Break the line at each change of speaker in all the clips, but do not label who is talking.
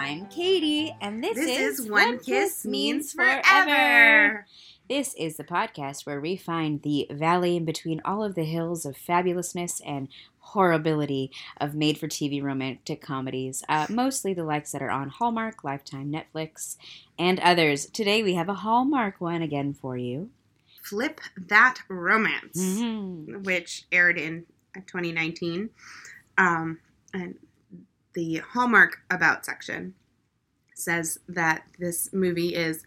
I'm
Katie. And this,
This
is,
is One Kiss Means Forever.
This is the podcast where we find the valley in between all of the hills of fabulousness and horribility of made for TV romantic comedies, uh, mostly the likes that are on Hallmark, Lifetime, Netflix, and others. Today we have a Hallmark one again for you.
Flip That Romance,
Mhm.
which aired in 2019. Um, and the Hallmark About section says that this movie is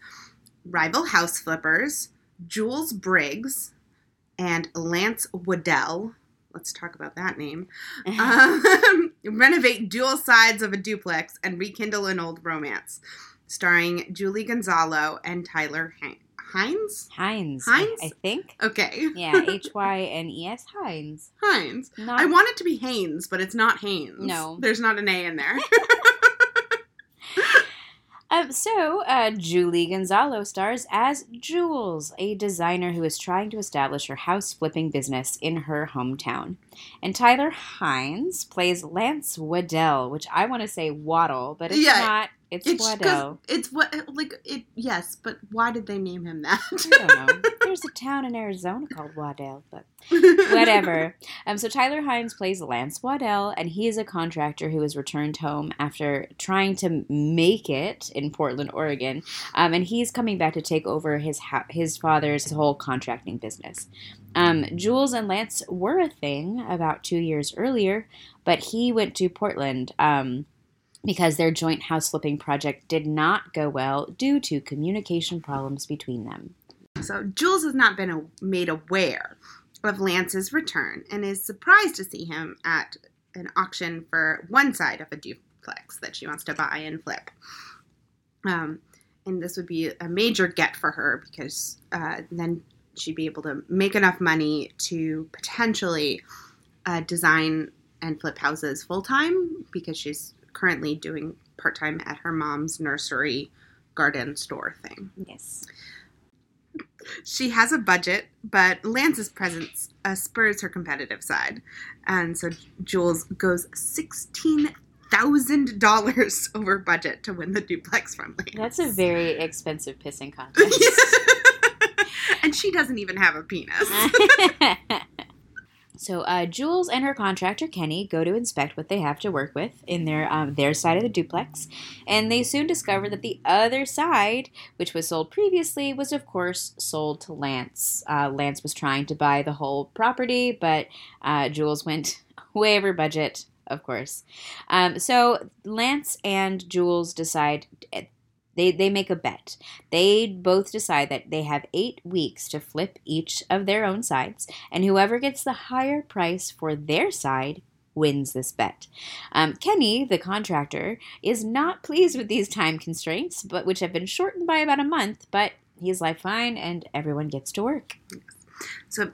rival house flippers, Jules Briggs, and Lance Waddell. Let's talk about that name. um, renovate dual sides of a duplex and rekindle an old romance, starring Julie Gonzalo and Tyler Hi- Hines.
Heinz,
Heinz?
I, I think.
Okay.
Yeah, H Y N E S Heinz.
Hines.
Not
I want it to be Haynes, but it's not Haynes.
No.
There's not an A in there.
Um, so, uh, Julie Gonzalo stars as Jules, a designer who is trying to establish her house flipping business in her hometown. And Tyler Hynes plays Lance Waddell, which I want to say Waddle, but it's
Yeah,
not. It's,
it's it's what like it yes, but why did they name him that?
I don't know. There's a town in Arizona called Waddell, but whatever. Um, so Tyler Hynes plays Lance Waddell, and he is a contractor who has returned home after trying to make it in Portland, Oregon. Um, and he's coming back to take over his ha- his father's whole contracting business. Um, Jules and Lance were a thing about two years earlier, but he went to Portland. Um, because their joint house flipping project did not go well due to communication problems between them.
So Jules has not been made aware of Lance's return and is surprised to see him at an auction for one side of a duplex that she wants to buy and flip. Um, and this would be a major get for her because uh, then she'd be able to make enough money to potentially uh, design and flip houses full time because she's currently doing part time at her mom's nursery garden store thing.
Yes.
She has a budget, but Lance's presence uh, spurs her competitive side. And so Jules goes $16,000 over budget to win the duplex from Lance.
That's a very expensive pissing contest.
and she doesn't even have a penis.
so uh, Jules and her contractor Kenny go to inspect what they have to work with in their um, their side of the duplex, and they soon discover that the other side, which was sold previously, was of course sold to Lance. Uh, Lance was trying to buy the whole property, but uh, Jules went way over budget. Of course. Um, so Lance and Jules decide they they make a bet. They both decide that they have eight weeks to flip each of their own sides, and whoever gets the higher price for their side wins this bet. Um, Kenny, the contractor, is not pleased with these time constraints, but which have been shortened by about a month. But he's like, fine, and everyone gets to work.
So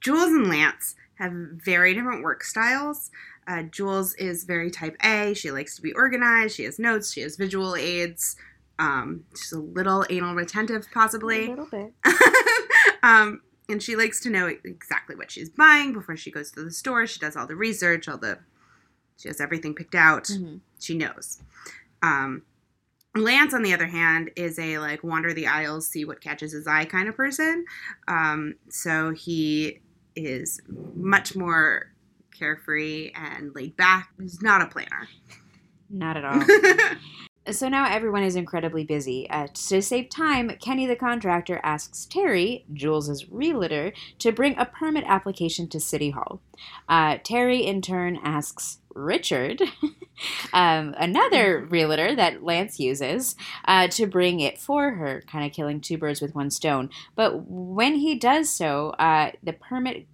Jules and Lance have very different work styles. Uh, Jules is very type A. She likes to be organized. She has notes. She has visual aids. Um, she's a little anal retentive, possibly.
A little bit.
um, and she likes to know exactly what she's buying before she goes to the store. She does all the research, all the she has everything picked out.
Mhm.
She knows. Um, Lance, on the other hand, is a like wander the aisles, see what catches his eye kind of person. Um, so he is much more carefree and laid back. He's not a planner.
Not at all. So now everyone is incredibly busy. Uh, to save time, Kenny the contractor asks Terry, Jules's realtor, to bring a permit application to City Hall. Uh, Terry, in turn, asks Richard, um, another realtor that Lance uses, uh, to bring it for her, kind of killing two birds with one stone. But when he does so, uh, the permit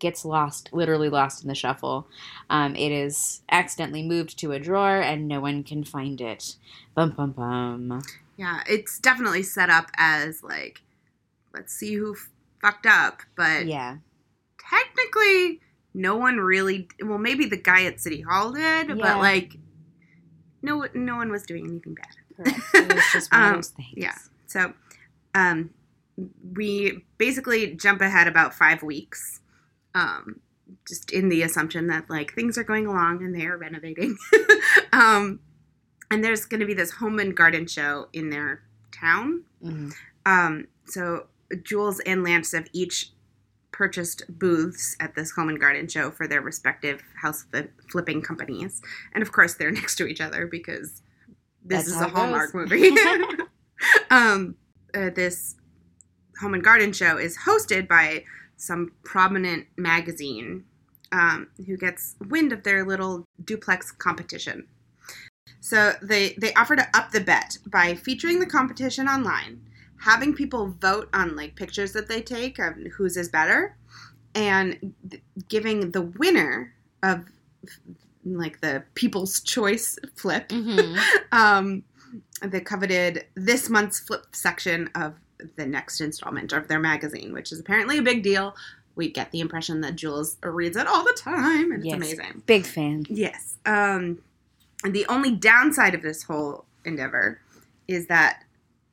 gets lost, literally lost in the shuffle. Um, it is accidentally moved to a drawer and no one can find it. Bum bum bum.
Yeah, it's definitely set up as like, let's see who f- fucked up, but
Yeah.
technically, no one really. Well, maybe the guy at City Hall did,
Yeah.
but like, no, no one was doing anything bad.
Correct. It was just one
Um,
of those things.
yeah. So, um, we basically jump ahead about five weeks. Um, just in the assumption that like things are going along and they are renovating. um, and there's going to be this home and garden show in their town.
Mhm.
Um, so Jules and Lance have each purchased booths at this home and garden show for their respective house flip- flipping companies, and of course they're next to each other because this
That's
is a Hallmark
goes.
movie. um, uh, this home and garden show is hosted by some prominent magazine um, who gets wind of their little duplex competition. So they they offer to up the bet by featuring the competition online, having people vote on like pictures that they take of whose is better, and giving the winner of like the People's Choice flip
Mhm.
um, the coveted this month's flip section of the next installment of their magazine, which is apparently a big deal. We get the impression that Jules reads it all the time, and it's amazing.
Big fan.
Yes. Um, and the only downside of this whole endeavor is that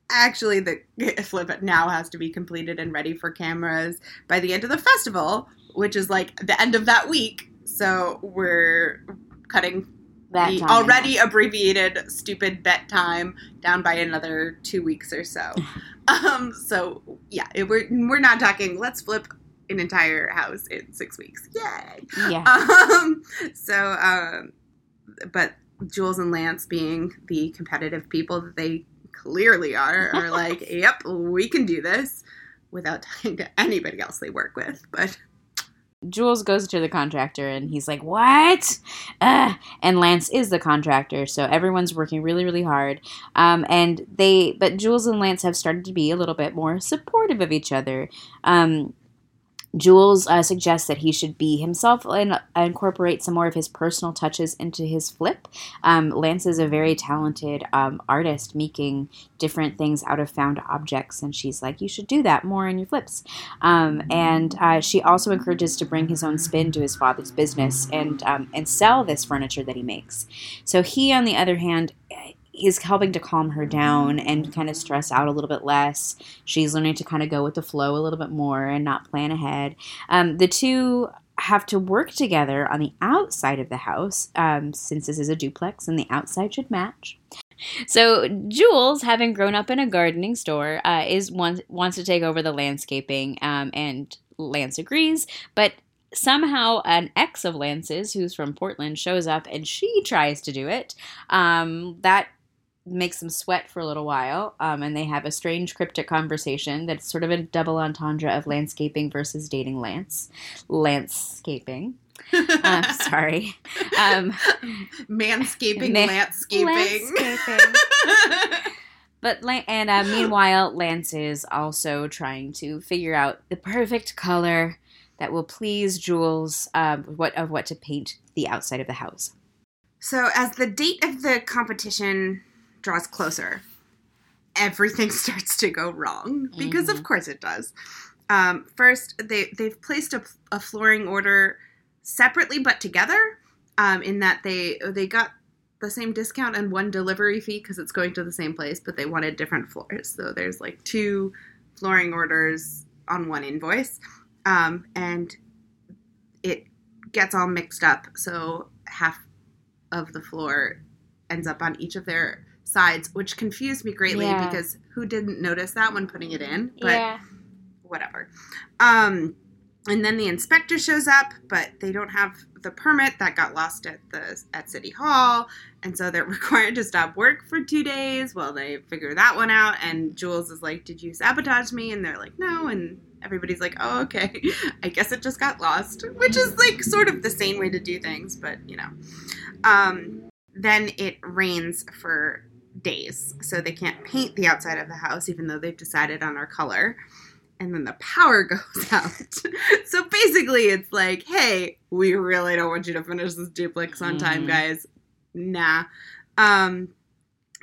actually the flip now has to be completed and ready for cameras by the end of the festival, which is like the end of that week. So we're cutting the
time.
already abbreviated stupid bet time down by another two weeks or so. um, so yeah, it, we're we're not talking. Let's flip an entire house in six weeks. Yay!
Yeah.
Um, so, um, but Jules and Lance, being the competitive people that they clearly are, are like, "Yep, we can do this," without talking to anybody else they work with. But
Jules goes to the contractor and he's like, "What?" Uh, and Lance is the contractor, so everyone's working really, really hard. Um, and they, but Jules and Lance have started to be a little bit more supportive of each other. Um, Jules uh, suggests that he should be himself and incorporate some more of his personal touches into his flip. Um, Lance is a very talented um, artist, making different things out of found objects, and she's like, "You should do that more in your flips." Um, and uh, she also encourages to bring his own spin to his father's business and um, and sell this furniture that he makes. So he, on the other hand, is helping to calm her down and kind of stress out a little bit less. She's learning to kind of go with the flow a little bit more and not plan ahead. Um, the two have to work together on the outside of the house um, since this is a duplex and the outside should match. So Jules, having grown up in a gardening store, uh, is wants wants to take over the landscaping, um, and Lance agrees. But somehow, an ex of Lance's, who's from Portland, shows up, and she tries to do it. Um, that makes them sweat for a little while, um, and they have a strange, cryptic conversation that's sort of a double entendre of landscaping versus dating Lance. Landscaping. Uh, sorry. Um,
manscaping,
Ma-
landscaping.
landscaping. But and uh, meanwhile, Lance is also trying to figure out the perfect color that will please Jules. Um, what of what to paint the outside of the house.
So, as the date of the competition draws closer, everything starts to go wrong because, of
Mhm.
course, it does. Um, first, they they've placed a, a flooring order separately but together, um, in that they they got the same discount and one delivery fee because it's going to the same place, but they wanted different floors. So there's like two flooring orders on one invoice, um, and it gets all mixed up. So half of the floor ends up on each of their sides, which confused me greatly
Yeah.
because who didn't notice that when putting it in? But whatever. Um, and then the inspector shows up, but they don't have the permit that got lost at the at City Hall, and so they're required to stop work for two days while they figure that one out. And Jules is like, "Did you sabotage me?" And they're like, "No." And everybody's like, "Oh, okay. I guess it just got lost," which is like sort of the same way to do things, but you know. Um, then it rains for days, so they can't paint the outside of the house, even though they've decided on our color and then the power goes out. so basically, it's like, hey, we really don't want you to finish this duplex on time,
Mhm.
guys. Nah. Um,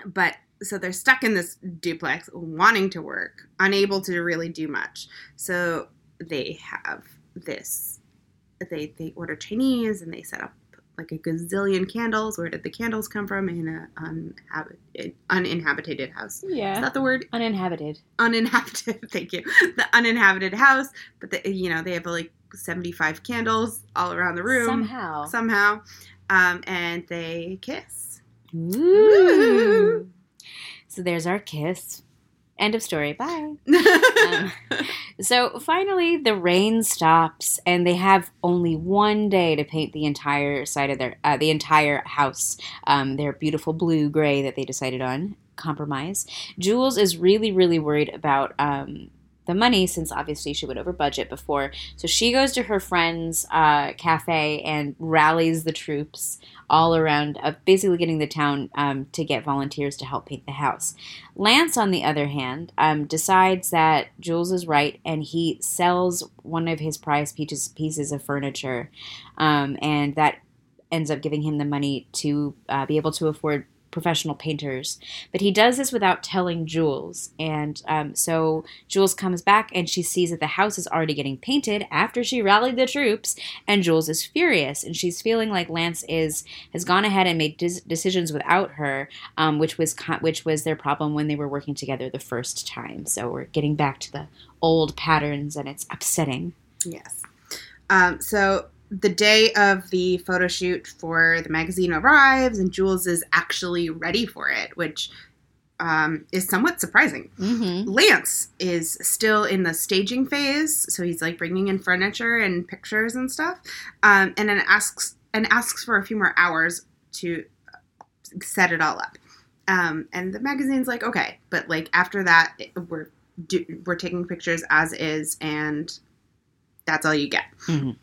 but so they're stuck in this duplex, wanting to work, unable to really do much. So they have this. They they order Chinese and they set up like a gazillion candles. Where did the candles come from? In a uninhabit- uninhabited house.
Yeah, Is
that the word?
Uninhabited.
uninhabited thank you the uninhabited house but the, you know they have like 75 candles all around the room
Somehow.
somehow. Um, and they kiss.
Ooh. So there's our kiss. End of story. Bye. Um, So finally, the rain stops, and they have only one day to paint the entire side of their uh, the entire house. Um, their beautiful blue gray that they decided on compromise. Jules is really really worried about. Um, the money, since obviously she went over budget before. So she goes to her friend's uh, cafe and rallies the troops all around, uh, basically getting the town um, to get volunteers to help paint the house. Lance, on the other hand, um, decides that Jules is right and he sells one of his prized pieces, of furniture, um, and that ends up giving him the money to uh, be able to afford professional painters. But he does this without telling Jules, and um, so Jules comes back and she sees that the house is already getting painted after she rallied the troops, and Jules is furious and she's feeling like Lance is has gone ahead and made des- decisions without her um, which was co- which was their problem when they were working together the first time. So we're getting back to the old patterns, and it's upsetting.
Yes. Um, so the day of the photo shoot for the magazine arrives, and Jules is actually ready for it, which um, is somewhat surprising.
Mm-hmm.
Lance is still in the staging phase, so he's like bringing in furniture and pictures and stuff, um, and then asks and asks for a few more hours to set it all up. Um, and the magazine's like, okay, but like after that, we're do, we're taking pictures as is, and that's all you get.
Mhm.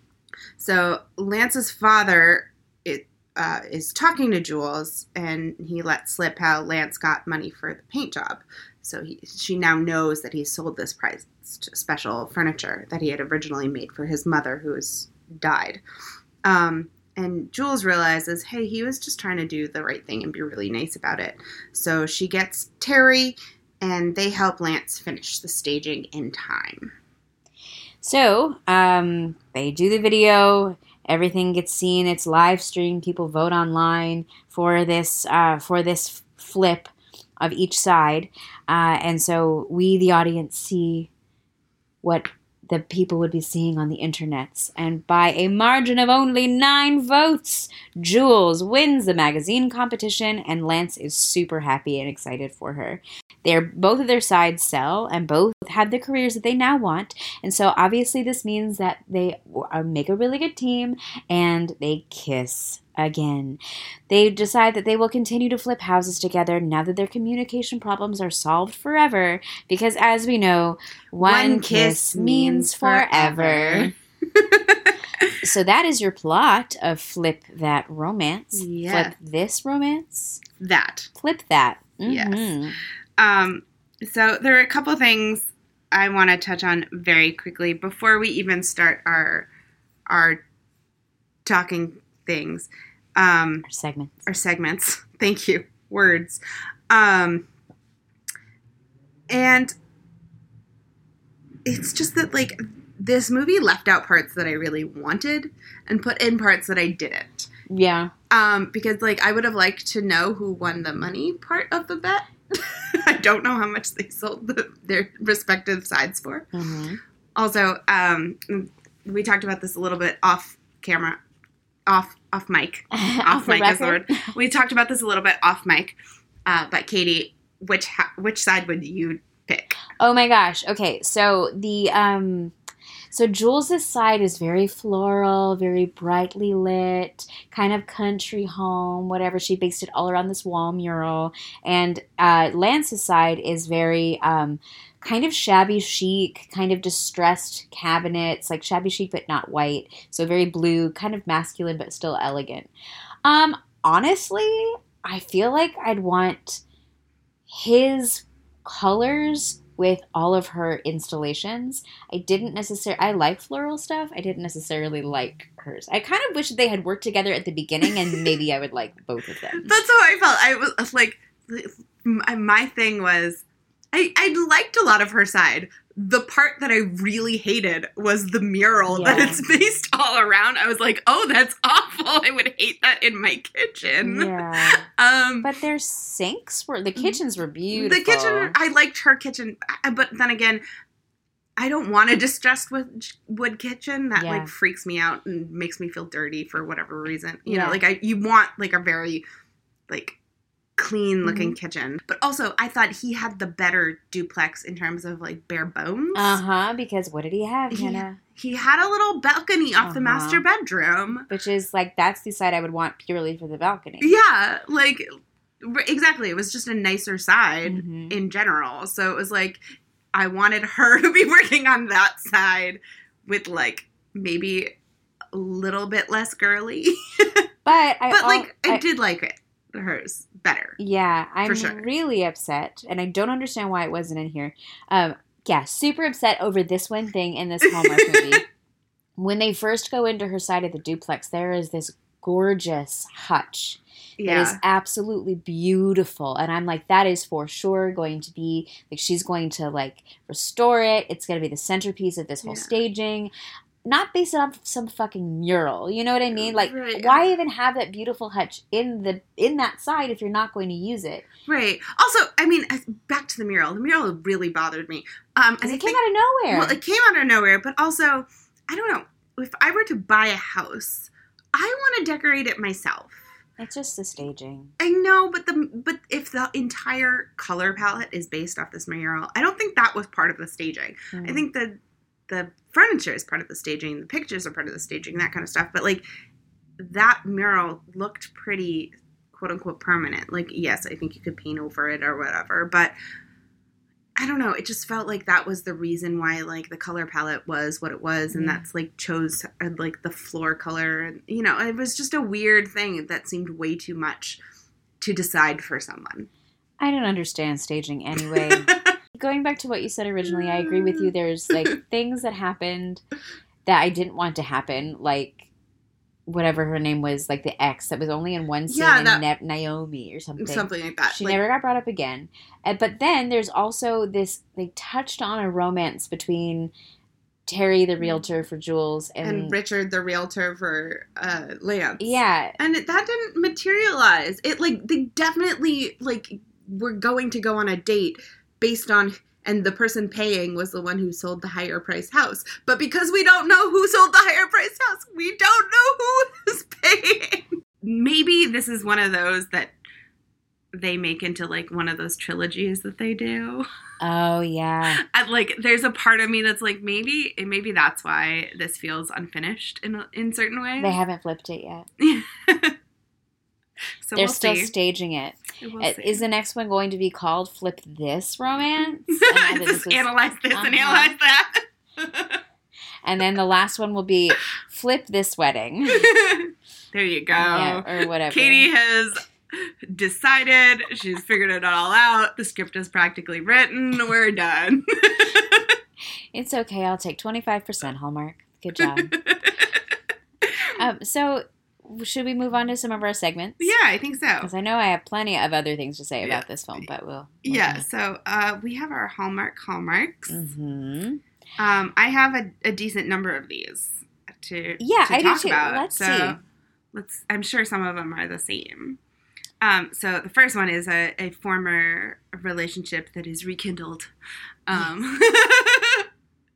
So Lance's father it, uh, is talking to Jules, and he lets slip how Lance got money for the paint job. So he, she now knows that he sold this prized special furniture that he had originally made for his mother, who has died. Um, and Jules realizes, hey, he was just trying to do the right thing and be really nice about it. So she gets Terry, and they help Lance finish the staging in time.
So um, they do the video. Everything gets seen. It's live streamed. People vote online for this uh, for this flip of each side, uh, and so we, the audience, see what the people would be seeing on the internets. And by a margin of only nine votes, Jules wins the magazine competition, and Lance is super happy and excited for her. They're both of their sides sell, and both have the careers that they now want. And so obviously this means that they uh, make a really good team and they kiss again. They decide that they will continue to flip houses together now that their communication problems are solved forever because as we know, one, kiss, means forever. so that is your plot of Flip That Romance.
Yeah.
Flip This Romance.
that.
Flip That.
Yes. Um, so there are a couple things I want to touch on very quickly before we even start our our talking things. Um,
Our segments.
our segments. Thank you. Words. Um, and it's just that like this movie left out parts that I really wanted and put in parts that I didn't.
Yeah.
Um, because like I would have liked to know who won the money part of the bet. I don't know how much they sold the, their respective sides for.
hmm
Also, um, we talked about this a little bit off camera, off off mic. Off
the
mic is the word. We talked about this a little bit off mic. Uh, but Katie, which ha- which side would you pick?
Oh my gosh. Okay, so the um so Jules's side is very floral, very brightly lit, kind of country home, whatever. She based it all around this wall mural. And uh, Lance's side is very um, kind of shabby chic, kind of distressed cabinets, like shabby chic but not white. So very blue, kind of masculine but still elegant. Um, honestly, I feel like I'd want his colors with all of her installations. I didn't necessarily I like floral stuff. I didn't necessarily like hers. I kind of wish they had worked together at the beginning and maybe I would like both of them.
That's how I felt. I was like, my thing was, I I liked a lot of her side. The part that I really hated was the mural that it's based all around. I was like, oh, that's awful. I would hate that in my kitchen.
Yeah.
Um,
But their sinks were the kitchens were beautiful.
the kitchen, I liked her kitchen, uh, but then again, I don't want a distressed wood, wood kitchen. That
Yeah.
like freaks me out and makes me feel dirty for whatever reason. You
Yeah.
know, like I you want like a very like clean looking
Mm-hmm.
kitchen. But also I thought he had the better duplex in terms of like bare bones.
Uh huh. Because what did he have,
He-
Hannah?
He had a little balcony off the
Uh-huh.
master bedroom.
Which is like that's the side I would want purely for the balcony.
Yeah, like exactly. It was just a nicer side
Mhm.
in general. So it was like I wanted her to be working on that side with like maybe a little bit less girly.
But I
but
al-
like I,
I-
did like it. Hers better.
Yeah, I'm
sure.
really upset, and I don't understand why it wasn't in here. Um, yeah, super upset over this one thing in this Hallmark movie. When they first go into her side of the duplex, there is this gorgeous hutch that
Yeah.
is absolutely beautiful, and I'm like, that is for sure going to be like she's going to like restore it. It's going to be the centerpiece of this whole
Yeah.
staging. Not based on some fucking mural, you know what I mean? Like,
Right.
why even have that beautiful hutch in the in that side if you're not going to use it?
right. Also, I mean, uh, back to the mural. The mural really bothered me. Um, and I
it came
think-
out of nowhere.
Well, it came out of nowhere, but also, I don't know. If I were to buy a house, I want to decorate it myself.
it's just the staging.
I know, but the but if the entire color palette is based off this mural, I don't think that was part of the staging.
Hmm.
I think the the furniture is part of the staging, the pictures are part of the staging, that kind of stuff. But like that mural looked pretty quote unquote permanent. Like yes, I think you could paint over it or whatever, but I don't know. It just felt like that was the reason why like the color palette was what it was, and
Yeah.
that's like chose uh, like the floor color, and you know, it was just a weird thing that seemed way too much to decide for someone.
I don't understand staging anyway. Going back to what you said originally, I agree with you. There's like things that happened that I didn't want to happen, like whatever her name was, like the ex that was only in one scene,
Yeah,
in
that-
Na- Naomi or something.
Something like that.
She
Like,
never got brought up again. Uh, but then there's also this, they touched on a romance between Terry, the realtor for Jules, and,
and Richard, the realtor for uh, Lance.
yeah,
and it, that didn't materialize. It like they definitely like were going to go on a date based on. And the person paying was the one who sold the higher price house. But because we don't know who sold the higher price house, we don't know who is paying. Maybe this is one of those that they make into like one of those trilogies that they do.
oh yeah.
I, like there's a part of me that's like maybe maybe that's why this feels unfinished in in certain ways.
They haven't flipped it yet.
so
They're
we'll
still
see.
staging it.
We'll
Uh. Is the next one going to be called Flip This Romance? And
Just
this is-
analyze this and
Uh-huh.
analyze that.
and then the last one will be Flip This Wedding.
there you go.
Yeah, or whatever.
Katie has decided. She's figured it all out. The script is practically written. We're done.
It's okay. I'll take 25% Hallmark. Good job. um, so, should we move on to some of our segments?
yeah, I think so.
Because I know I have plenty of other things to say about
Yeah.
this film, but we'll.
Yeah, so uh, we have our Hallmark hallmarks.
hmm
Um, I have a, a decent number of these to
Yeah,
to
I do
talk
too.
about.
Let's
so
see.
let's. I'm sure some of them are the same. Um, so the first one is a, a former relationship that is rekindled. Um,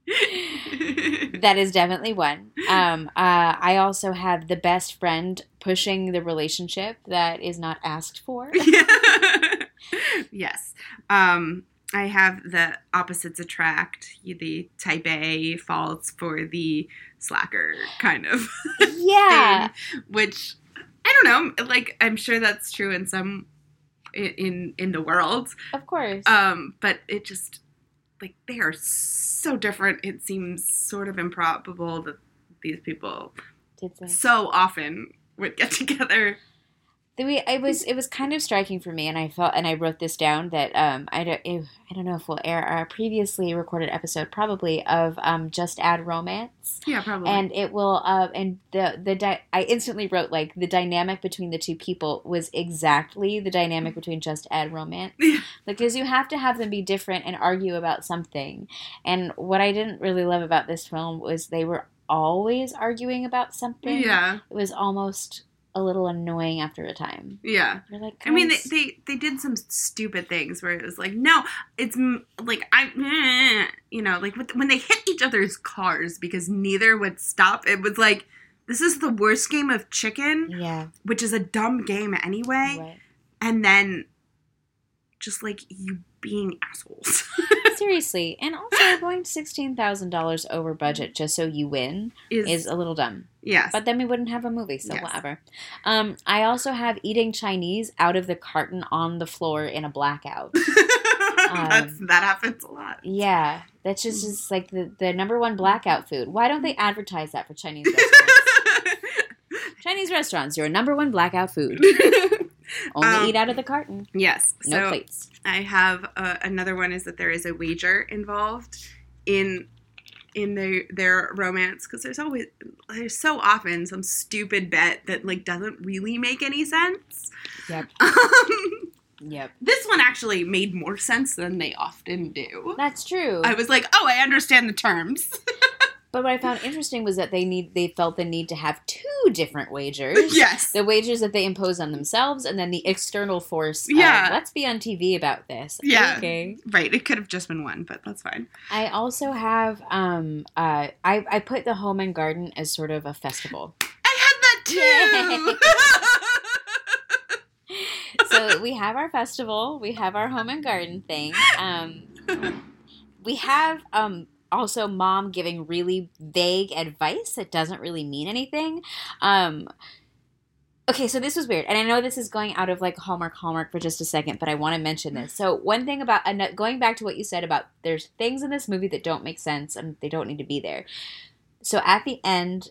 That is definitely one. Um, uh, I also have the best friend pushing the relationship that is not asked for.
yes. Um, I have the opposites attract. The type A falls for the slacker kind of
Yeah.
thing, which I don't know. Like I'm sure that's true in some in in, in the world,
Of course.
um, but it just like they are so different. It seems sort of improbable that these people so often would get together.
The way it was, it was kind of striking for me, and I felt, and I wrote this down that um, I don't, I don't know if we'll air our previously recorded episode, probably of um, just add romance,
Yeah, probably.
and it will, uh, and the the di- I instantly wrote like the dynamic between the two people was exactly the dynamic between just add romance, because you have to have them be different and argue about something, and what I didn't really love about this film was they were always arguing about something.
Yeah.
it was almost a little annoying after a time.
Yeah.
You're like,
I mean, they, they they did some stupid things where it was like, no, it's like I, you know, like when they hit each other's cars because neither would stop. It was like this is the worst game of chicken,
yeah,
which is a dumb game anyway.
right.
And then just like you being assholes.
Seriously, and also going sixteen thousand dollars over budget just so you win
is,
is a little dumb.
yes.
But then we wouldn't have a movie, so
Yes.
whatever. Um, I also have eating Chinese out of the carton on the floor in a blackout.
That's, that happens a lot.
Yeah, that's just, just like the, the number one blackout food. Why don't they advertise that for Chinese restaurants? Chinese restaurants, your number one blackout food. Only
Um,
eat out of the carton,
yes.
no
so
plates.
I have uh, another one is that there is a wager involved in in their their romance because there's always there's so often some stupid bet that like doesn't really make any sense.
Yep.
Um,
Yep,
this one actually made more sense than they often do.
that's true.
I was like, oh, I understand the terms.
But what I found interesting was that they need they felt the need to have two different wagers.
yes.
The wagers that they impose on themselves, and then the external force. of,
Yeah.
let's be on TV about this.
Yeah.
Okay.
Right. It could have just been one, but that's fine.
I also have um uh I I put the home and garden as sort of a festival.
I had that too.
so we have our festival, we have our home and garden thing. Um, we have um, also mom giving really vague advice that doesn't really mean anything. Um, okay, so this was weird, and I know this is going out of like Hallmark Hallmark for just a second, but I want to mention this. So one thing about ano- going back to what you said about there's things in this movie that don't make sense and they don't need to be there. So at the end,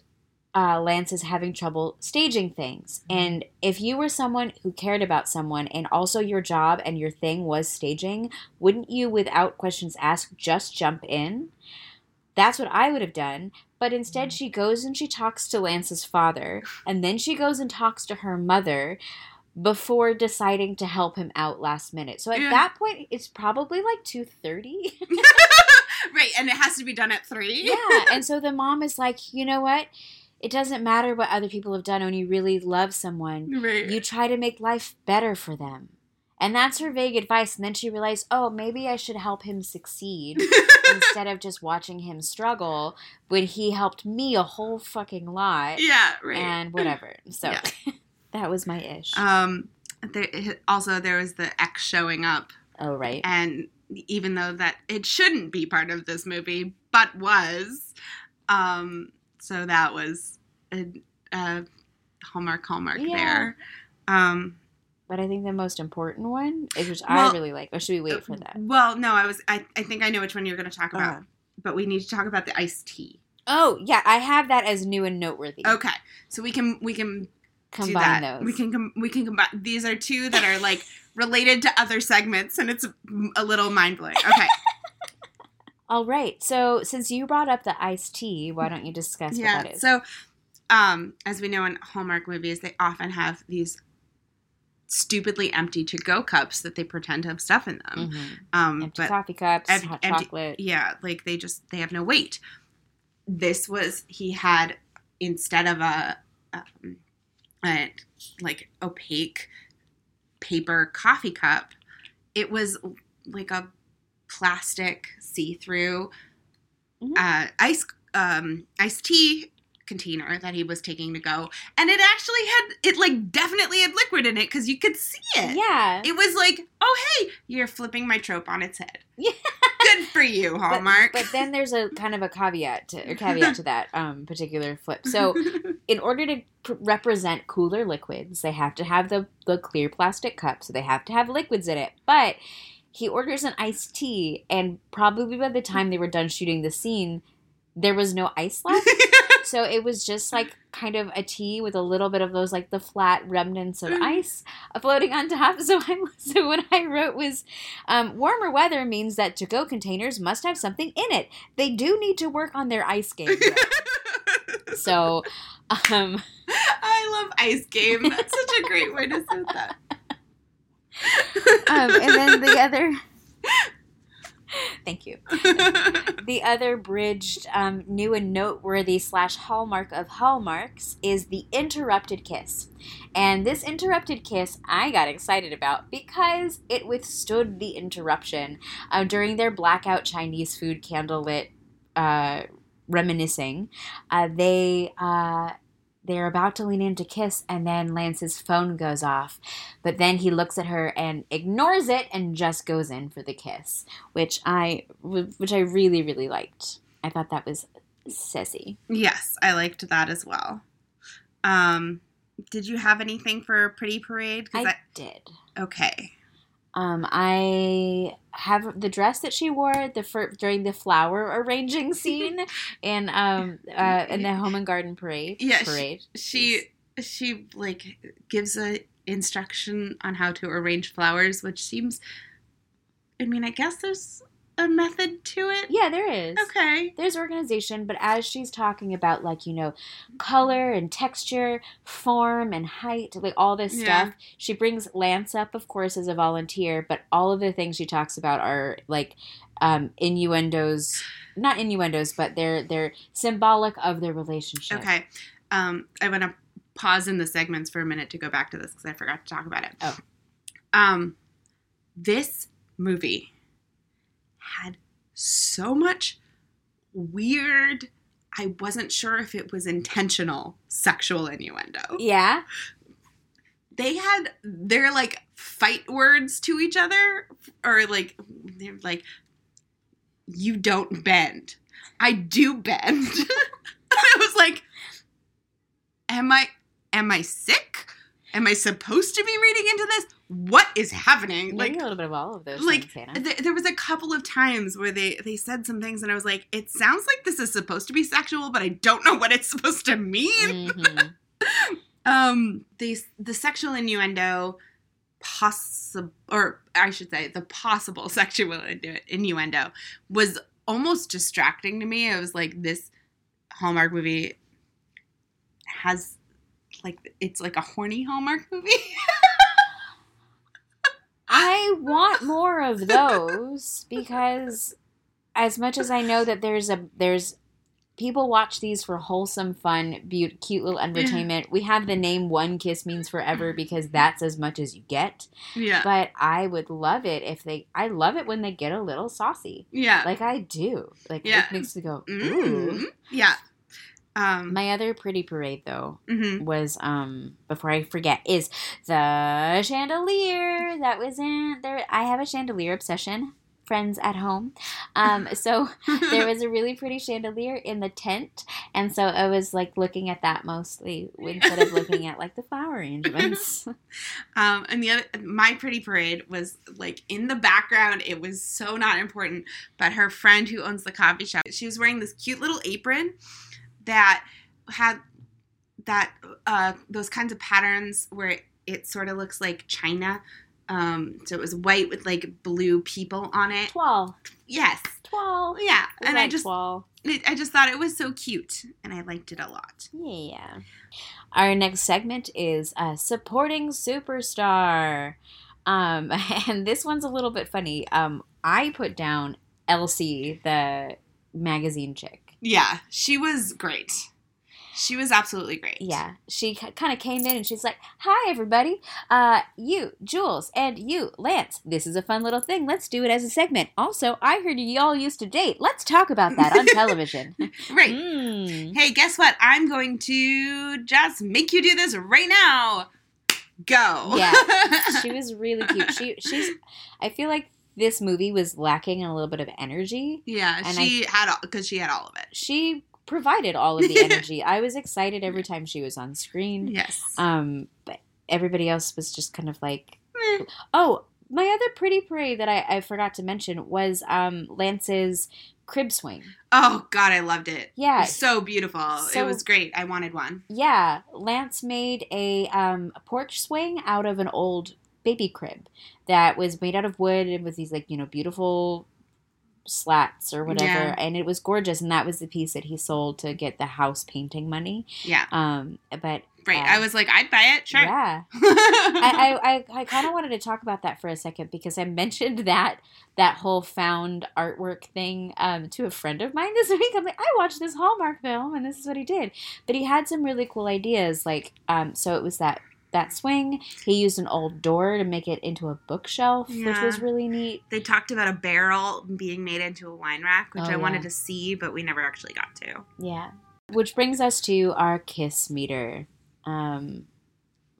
uh, Lance is having trouble staging things. And if you were someone who cared about someone and also your job and your thing was staging, wouldn't you, without questions asked, just jump in? That's what I would have done. But instead, she goes and she talks to Lance's father, and then she goes and talks to her mother before deciding to help him out last minute. So at
Yeah.
that point, it's probably like 2.30.
right, and it has to be done at three.
yeah and so the mom is like you know what it doesn't matter what other people have done when you really love someone
Right.
you try to make life better for them and that's her vague advice and then she realized oh maybe i should help him succeed instead of just watching him struggle when he helped me a whole fucking lot
yeah. Right.
and whatever so
Yeah.
that was my ish
Um, there, also, there was the ex showing up,
oh right
and even though that it shouldn't be part of this movie, but was, um, so that was a, a hallmark hallmark
Yeah.
there. Um,
but i think the most important one is which
Well,
i really like or should we wait for that
Well, no, I was. I, I think I know which one you're going to talk about,
Uh-huh.
but we need to talk about the iced tea.
oh yeah i have that as new and noteworthy
Okay, so we can we can
combine those
We can com- we can combine. These are two that are like related to other segments, and it's a little mind blowing. Okay.
All right. So since you brought up the iced tea, why don't you discuss
yeah.
what that is?
So, um, as we know in Hallmark movies, they often have these stupidly empty to go cups that they pretend to have stuff in them.
Mhm.
Um,
empty coffee cups,
empty-
hot
empty-
chocolate.
yeah, like they just they have no weight. This was he had instead of a, um, a like opaque paper coffee cup, it was like a plastic see through
Mhm.
uh, ice um, iced tea container that he was taking to go, and it actually had it like definitely had liquid in it because you could see it.
Yeah.
It was like, oh hey, you're flipping my trope on its head.
Yeah.
Good for you, Hallmark.
But, then there's a kind of a caveat to, or caveat to that um, particular flip. So in order to pr- represent cooler liquids, they have to have the, the clear plastic cup, so they have to have liquids in it. But he orders an iced tea, and probably by the time they were done shooting the scene, there was no ice left. so it was just like kind of a tea with a little bit of those like the flat remnants of ice floating on top. So I so what I wrote was um, warmer weather means that to go containers must have something in it. They do need to work on their ice game. so um,
I love ice game. That's such a great way to say that.
Um, and then the other Thank you. The other bridged, um, new and noteworthy slash hallmark of hallmarks is the interrupted kiss. And this interrupted kiss, I got excited about because it withstood the interruption uh, during their blackout Chinese food candlelit uh, reminiscing. Uh, they uh, they're about to lean in to kiss, and then Lance's phone goes off. But then he looks at her and ignores it and just goes in for the kiss, which I which I really really liked. I thought that was sassy.
yes, I liked that as well. Um, did you have anything for Pretty Parade?
I did.
Okay.
Um, I have the dress that she wore the fir- during the flower arranging scene in um uh in the home and garden parade.
Yeah, she- She she like gives a instruction on how to arrange flowers, which seems. I mean, I guess there's a method to it.
yeah, there is.
Okay.
there's organization, but as she's talking about like, you know, color and texture, form and height, like all this
Yeah.
stuff, she brings Lance up, of course, as a volunteer, but all of the things she talks about are like um, innuendos, not innuendos, but they're they're symbolic of their relationship.
Okay. Um, I want to pause in the segments for a minute to go back to this because I forgot to talk about it.
Oh.
Um, this movie had so much weird. I wasn't sure if it was intentional sexual innuendo.
Yeah.
They had their like fight words to each other, or like they're like, "You don't bend, I do bend." I was like, "Am I am I sick? Am I supposed to be reading into this? What is happening?"
Maybe
Like,
a little bit of all of those
like
things,
th- there was a couple of times where they they said some things, and I was like, "It sounds like this is supposed to be sexual, but I don't know what it's supposed to mean."
Mhm.
um the the sexual innuendo possible or i should say the possible sexual innu- innuendo was almost distracting to me i was like this hallmark movie has like it's like a horny hallmark movie
I want more of those because as much as I know that there's a there's people watch these for wholesome fun, beaut, cute little entertainment. We have the name one kiss means forever because that's as much as you get.
yeah
But I would love it if they I love it when they get a little saucy.
yeah
Like I do. Like
Yeah.
it makes me go,
Mm.
ooh.
yeah um
My other pretty parade though
mhm.
was um before I forget is the chandelier that was in there. I have a chandelier obsession. Friends at home, um. So there was a really pretty chandelier in the tent, and so I was like looking at that mostly instead of looking at like the flower arrangements.
Um, and the other, my pretty parade was like in the background. It was so not important, but her friend who owns the coffee shop, she was wearing this cute little apron that had that uh, those kinds of patterns where it, it sort of looks like china. Um, so it was white with like blue people on it.
Twirl,
Yes,
twirl,
yeah, and I just it, I just thought it was so cute, and I liked it a lot.
Yeah. Our next segment is uh, supporting superstar. Um, and this one's a little bit funny. Um, I put down Elsie, the magazine chick.
Yeah, she was great. She was absolutely great.
Yeah, she kind of came in and she's like, "Hi, everybody. Uh, you, Jules, and you, Lance. This is a fun little thing. Let's do it as a segment. Also, I heard you all used to date. Let's talk about that on television."
Right.
Mm.
Hey, guess what? I'm going to just make you do this right now. Go.
Yeah. she was really cute. She she's. I feel like this movie was lacking in a little bit of energy.
yeah,
And
she had all because she had all of it.
She provided all of the energy. I was excited every time she was on screen.
Yes.
Um, but everybody else was just kind of like, oh, my other pretty parade that I, I forgot to mention was um Lance's crib swing.
oh God, I loved it. It
Yeah,
was so beautiful.
So-
it was great. I wanted one.
yeah. Lance made a um a porch swing out of an old baby crib that was made out of wood and with these like you know beautiful slats or whatever
Yeah.
and it was gorgeous and that was the piece that he sold to get the house painting money
Yeah.
um but
Right.
Uh,
I was like, I'd buy it. Sure.
Yeah. I, I, I, I kind of wanted to talk about that for a second because I mentioned that that whole found artwork thing um, to a friend of mine this week. I'm like, I watched this Hallmark film and this is what he did. But he had some really cool ideas. Like, um, so it was that that swing. He used an old door to make it into a bookshelf, which was really neat.
they talked about a barrel being made into a wine rack, which
Oh,
I wanted to see, but we never actually got to.
Yeah. Which brings us to our kiss meter. Um,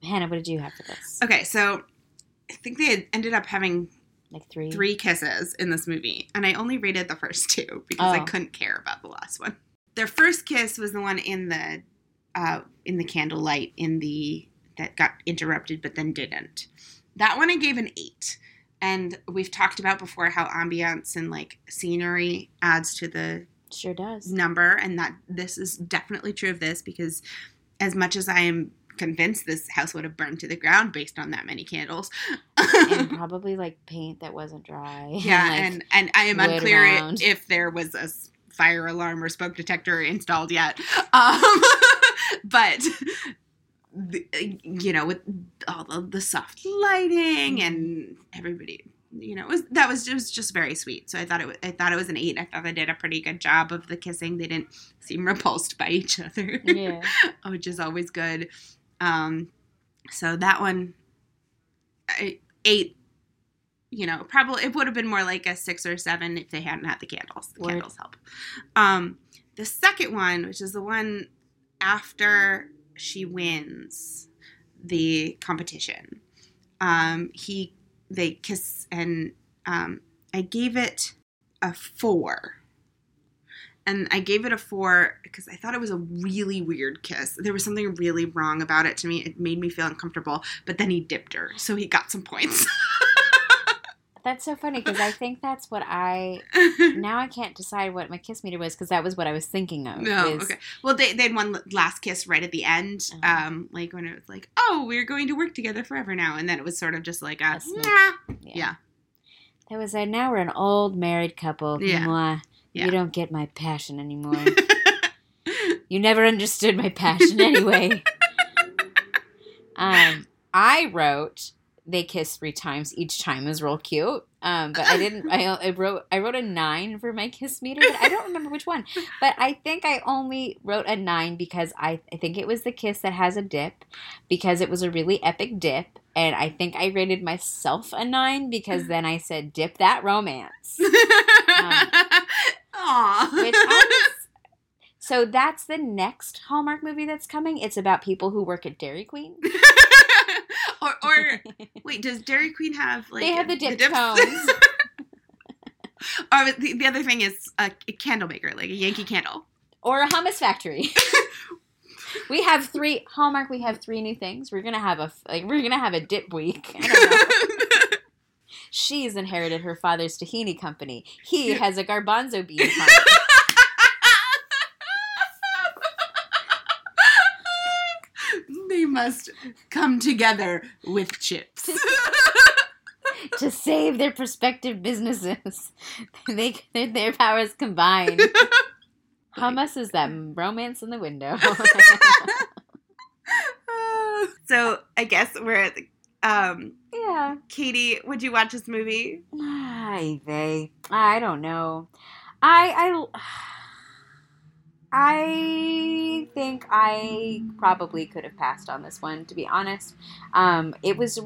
Hannah, what did you have for this?
Okay, so I think they had ended up having
Like three?
three kisses in this movie, and I only rated the first two because I
Oh.
couldn't care about the last one. Their first kiss was the one in the uh, in the candlelight in the that got interrupted but then didn't. That one I gave an eight. And we've talked about before how ambiance and like scenery adds to the
Sure does.
number, and that this is definitely true of this because as much as I am convinced this house would have burned to the ground based on that many candles.
and probably like paint that wasn't dry.
yeah,
like,
and and I am unclear
around.
if there was a fire alarm or smoke detector installed yet. Um, but the, you know, with all of the soft lighting and everybody, you know, it was that was just just very sweet. So I thought it was, I thought it was an eight. I thought they did a pretty good job of the kissing. They didn't seem repulsed by each other.
yeah.
which is always good. Um, so that one, I, eight. You know, probably it would have been more like a six or seven if they hadn't had the candles. The
Word.
candles help. Um, the second one, which is the one after she wins the competition, um, he they kiss and um, I gave it a four. And I gave it a four because I thought it was a really weird kiss. There was something really wrong about it to me. It made me feel uncomfortable. But then he dipped her, so he got some points.
That's so funny because I think that's what I now I can't decide what my kiss meter was because that was what I was thinking of.
no,
is-
okay. Well, they they had one last kiss right at the end,
Oh.
um, like when it was like, "Oh, we're going to work together forever now," and then it was sort of just like a,
A Yeah.
Yeah.
There was a now we're an old married couple.
Yeah.
Mwah.
Yeah.
You don't get my passion anymore. you never understood my passion anyway. um, I wrote they kiss three times each time is real cute. Um, but I didn't. I, I wrote I wrote a nine for my kiss meter, but I don't remember which one. But I think I only wrote a nine because I I think it was the kiss that has a dip, because it was a really epic dip, and I think I rated myself a nine because then I said dip that romance. Which so that's the next Hallmark movie that's coming. It's about people who work at Dairy Queen.
Or, or wait, does Dairy Queen have like
They have the dipped
dips?
cones.
or the, the other thing is a, a candle maker, like a Yankee candle.
or a hummus factory. we have three Hallmark. We have three new things. We're gonna have a like. We're gonna have a dip week. I don't know. She's inherited her father's tahini company. He has a garbanzo bean farm.
Must come together with chips.
to save their prospective businesses. they their, their powers combine. Hummus is that romance in the window.
so I guess we're at the, um,
yeah.
Katie. Would you watch this movie?
Ay, vey. I don't know. I I I think I probably could have passed on this one, to be honest. Um, it was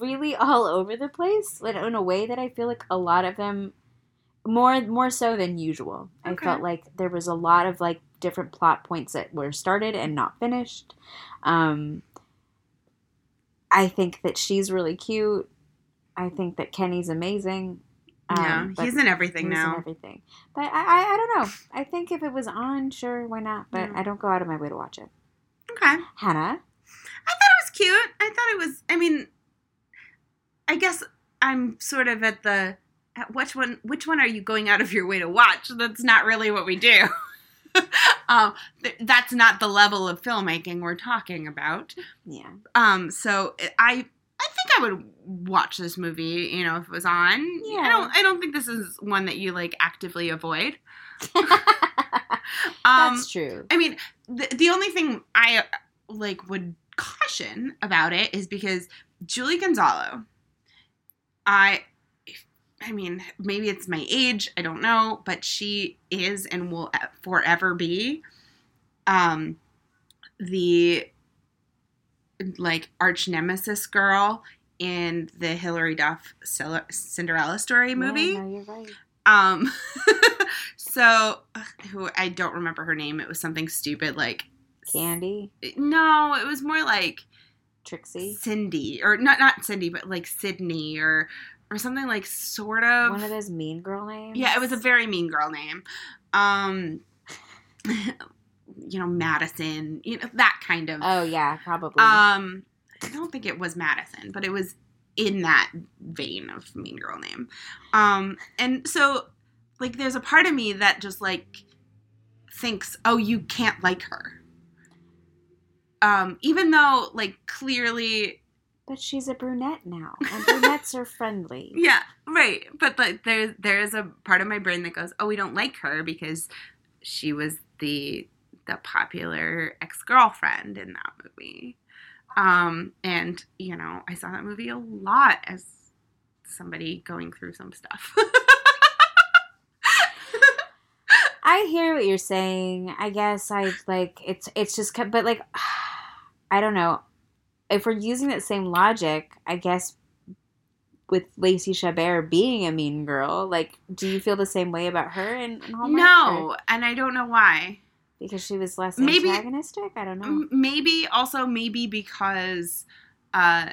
really all over the place in, in a way that I feel like a lot of them more more so than usual. I felt like there was a lot of like different plot points that were started and not finished. Um, I think that she's really cute. I think that Kenny's amazing.
Yeah,
Um, but
he's in everything
he's in
now.
everything. But I, I, I don't know. I think if it was on, sure, why not? But
Yeah.
I don't go out of my way to watch it.
Okay.
Hannah,
I thought it was cute. I thought it was. I mean, I guess I'm sort of at the. At which one? Which one are you going out of your way to watch? That's not really what we do. um, th- that's not the level of filmmaking we're talking about.
yeah,
Um, so I. I think I would watch this movie, you know, if it was on.
Yeah.
I don't. I don't think this is one that you like actively avoid. Um,
that's true.
I mean, the, the only thing I like would caution about it is because Julie Gonzalo, I I mean, maybe it's my age, I don't know, but she is and will forever be um the like arch nemesis girl in the Hilary Duff Cinderella story movie.
Yeah, no, you're right.
Um so who I don't remember her name. It was something stupid like
Candy.
No, it was more like
Trixie.
Cindy or not not Cindy, but like Sydney or or something like sort of
one of those mean girl names.
Yeah, it was a very mean girl name. Um you know, Madison, you know, that kind of
Oh yeah, probably.
Um I don't think it was Madison, but it was in that vein of mean girl name. Um and so like there's a part of me that just like thinks, "Oh, you can't like her." Um even though like clearly
but she's a brunette now, and brunettes are friendly.
Yeah, right. But like there there is a part of my brain that goes, "Oh, we don't like her because she was the the popular ex-girlfriend in that movie." Um and, you know, I saw that movie a lot as somebody going through some stuff.
I hear what you're saying. I guess I like it's it's just but like I don't know if we're using that same logic, I guess with Lacey Chabert being a mean girl, like, do you feel the same way about her in, in Hallmark?
No, or? and I don't know why.
Because she was less
maybe,
antagonistic? I don't know.
Maybe also maybe because uh,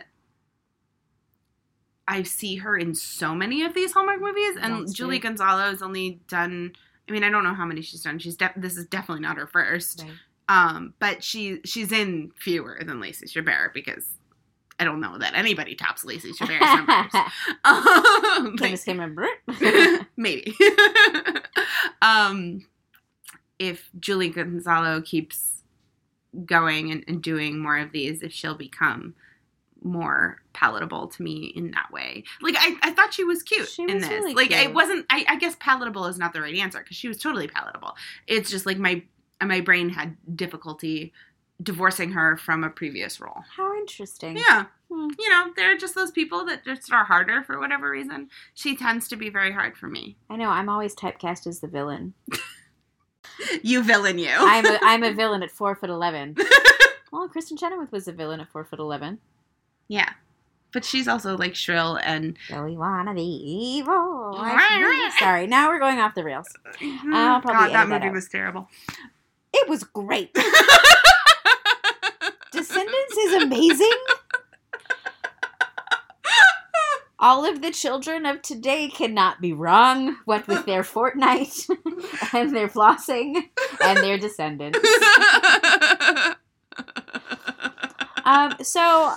I see her in so many of these Hallmark movies, and That's Julie true. Gonzalo has only done. I mean, I don't know how many she's done. She's de- this is definitely not her first. Right. Um, but she she's in fewer than Lacey Chabert because I don't know that anybody tops Lacey Chabert's numbers.
um, Candace Cameron
maybe. um, if Julie Gonzalo keeps going and, and, doing more of these, if she'll become more palatable to me in that way. Like I, I thought she was cute
she
in
was
this.
Really
like
cute.
it wasn't. I, I guess palatable is not the right answer because she was totally palatable. It's just like my my brain had difficulty divorcing her from a previous role.
How interesting.
Yeah. Hmm. You know, there are just those people that just are harder for whatever reason. She tends to be very hard for me.
I know. I'm always typecast as the villain.
you villain, you.
I'm a, I'm a villain at four foot eleven. well, Kristin Chenoweth was a villain at four foot eleven.
Yeah. But she's also like shrill and
really wanna be evil. Sorry, now we're going off the rails.
Mm-hmm. God, that movie that was terrible.
It was great. Descendants is amazing. All of the children of today cannot be wrong, what with their Fortnite and their flossing and their descendants. um, so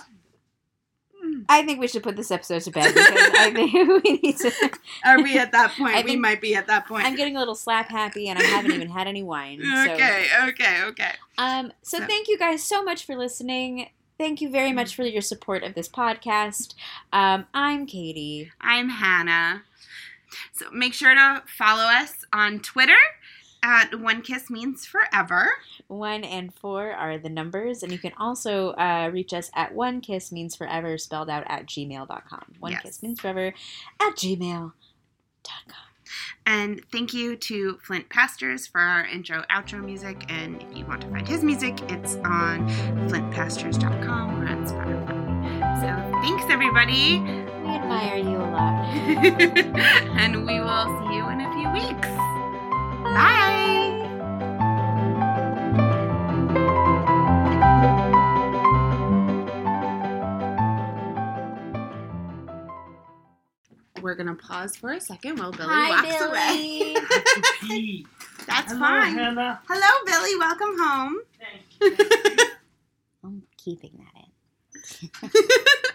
I think we should put this episode to bed because I think we need to.
Are we at that point? we might be at that point.
I'm getting a little slap happy, and I haven't even had any wine.
So. Okay, okay, okay.
Um. So, so thank you guys so much for listening. Thank you very much for your support of this podcast. Um, I'm Katie.
I'm Hannah. So make sure to follow us on Twitter at One Kiss Means Forever.
One and four are the numbers, and you can also uh, reach us at One Kiss Means Forever, spelled out at gmail.com. One yes. Kiss Means Forever at gmail.com.
And thank you to Flint Pastors for our intro outro music. And if you want to find his music, it's on flintpastors.com or on Spotify. So thanks, everybody.
We admire you a lot.
and we will see you in a few weeks. Bye. We're gonna pause for a second while Billy
Hi,
walks
Billy.
away. That's
Hello,
fine.
Hannah.
Hello, Billy. Welcome home.
I'm keeping that in.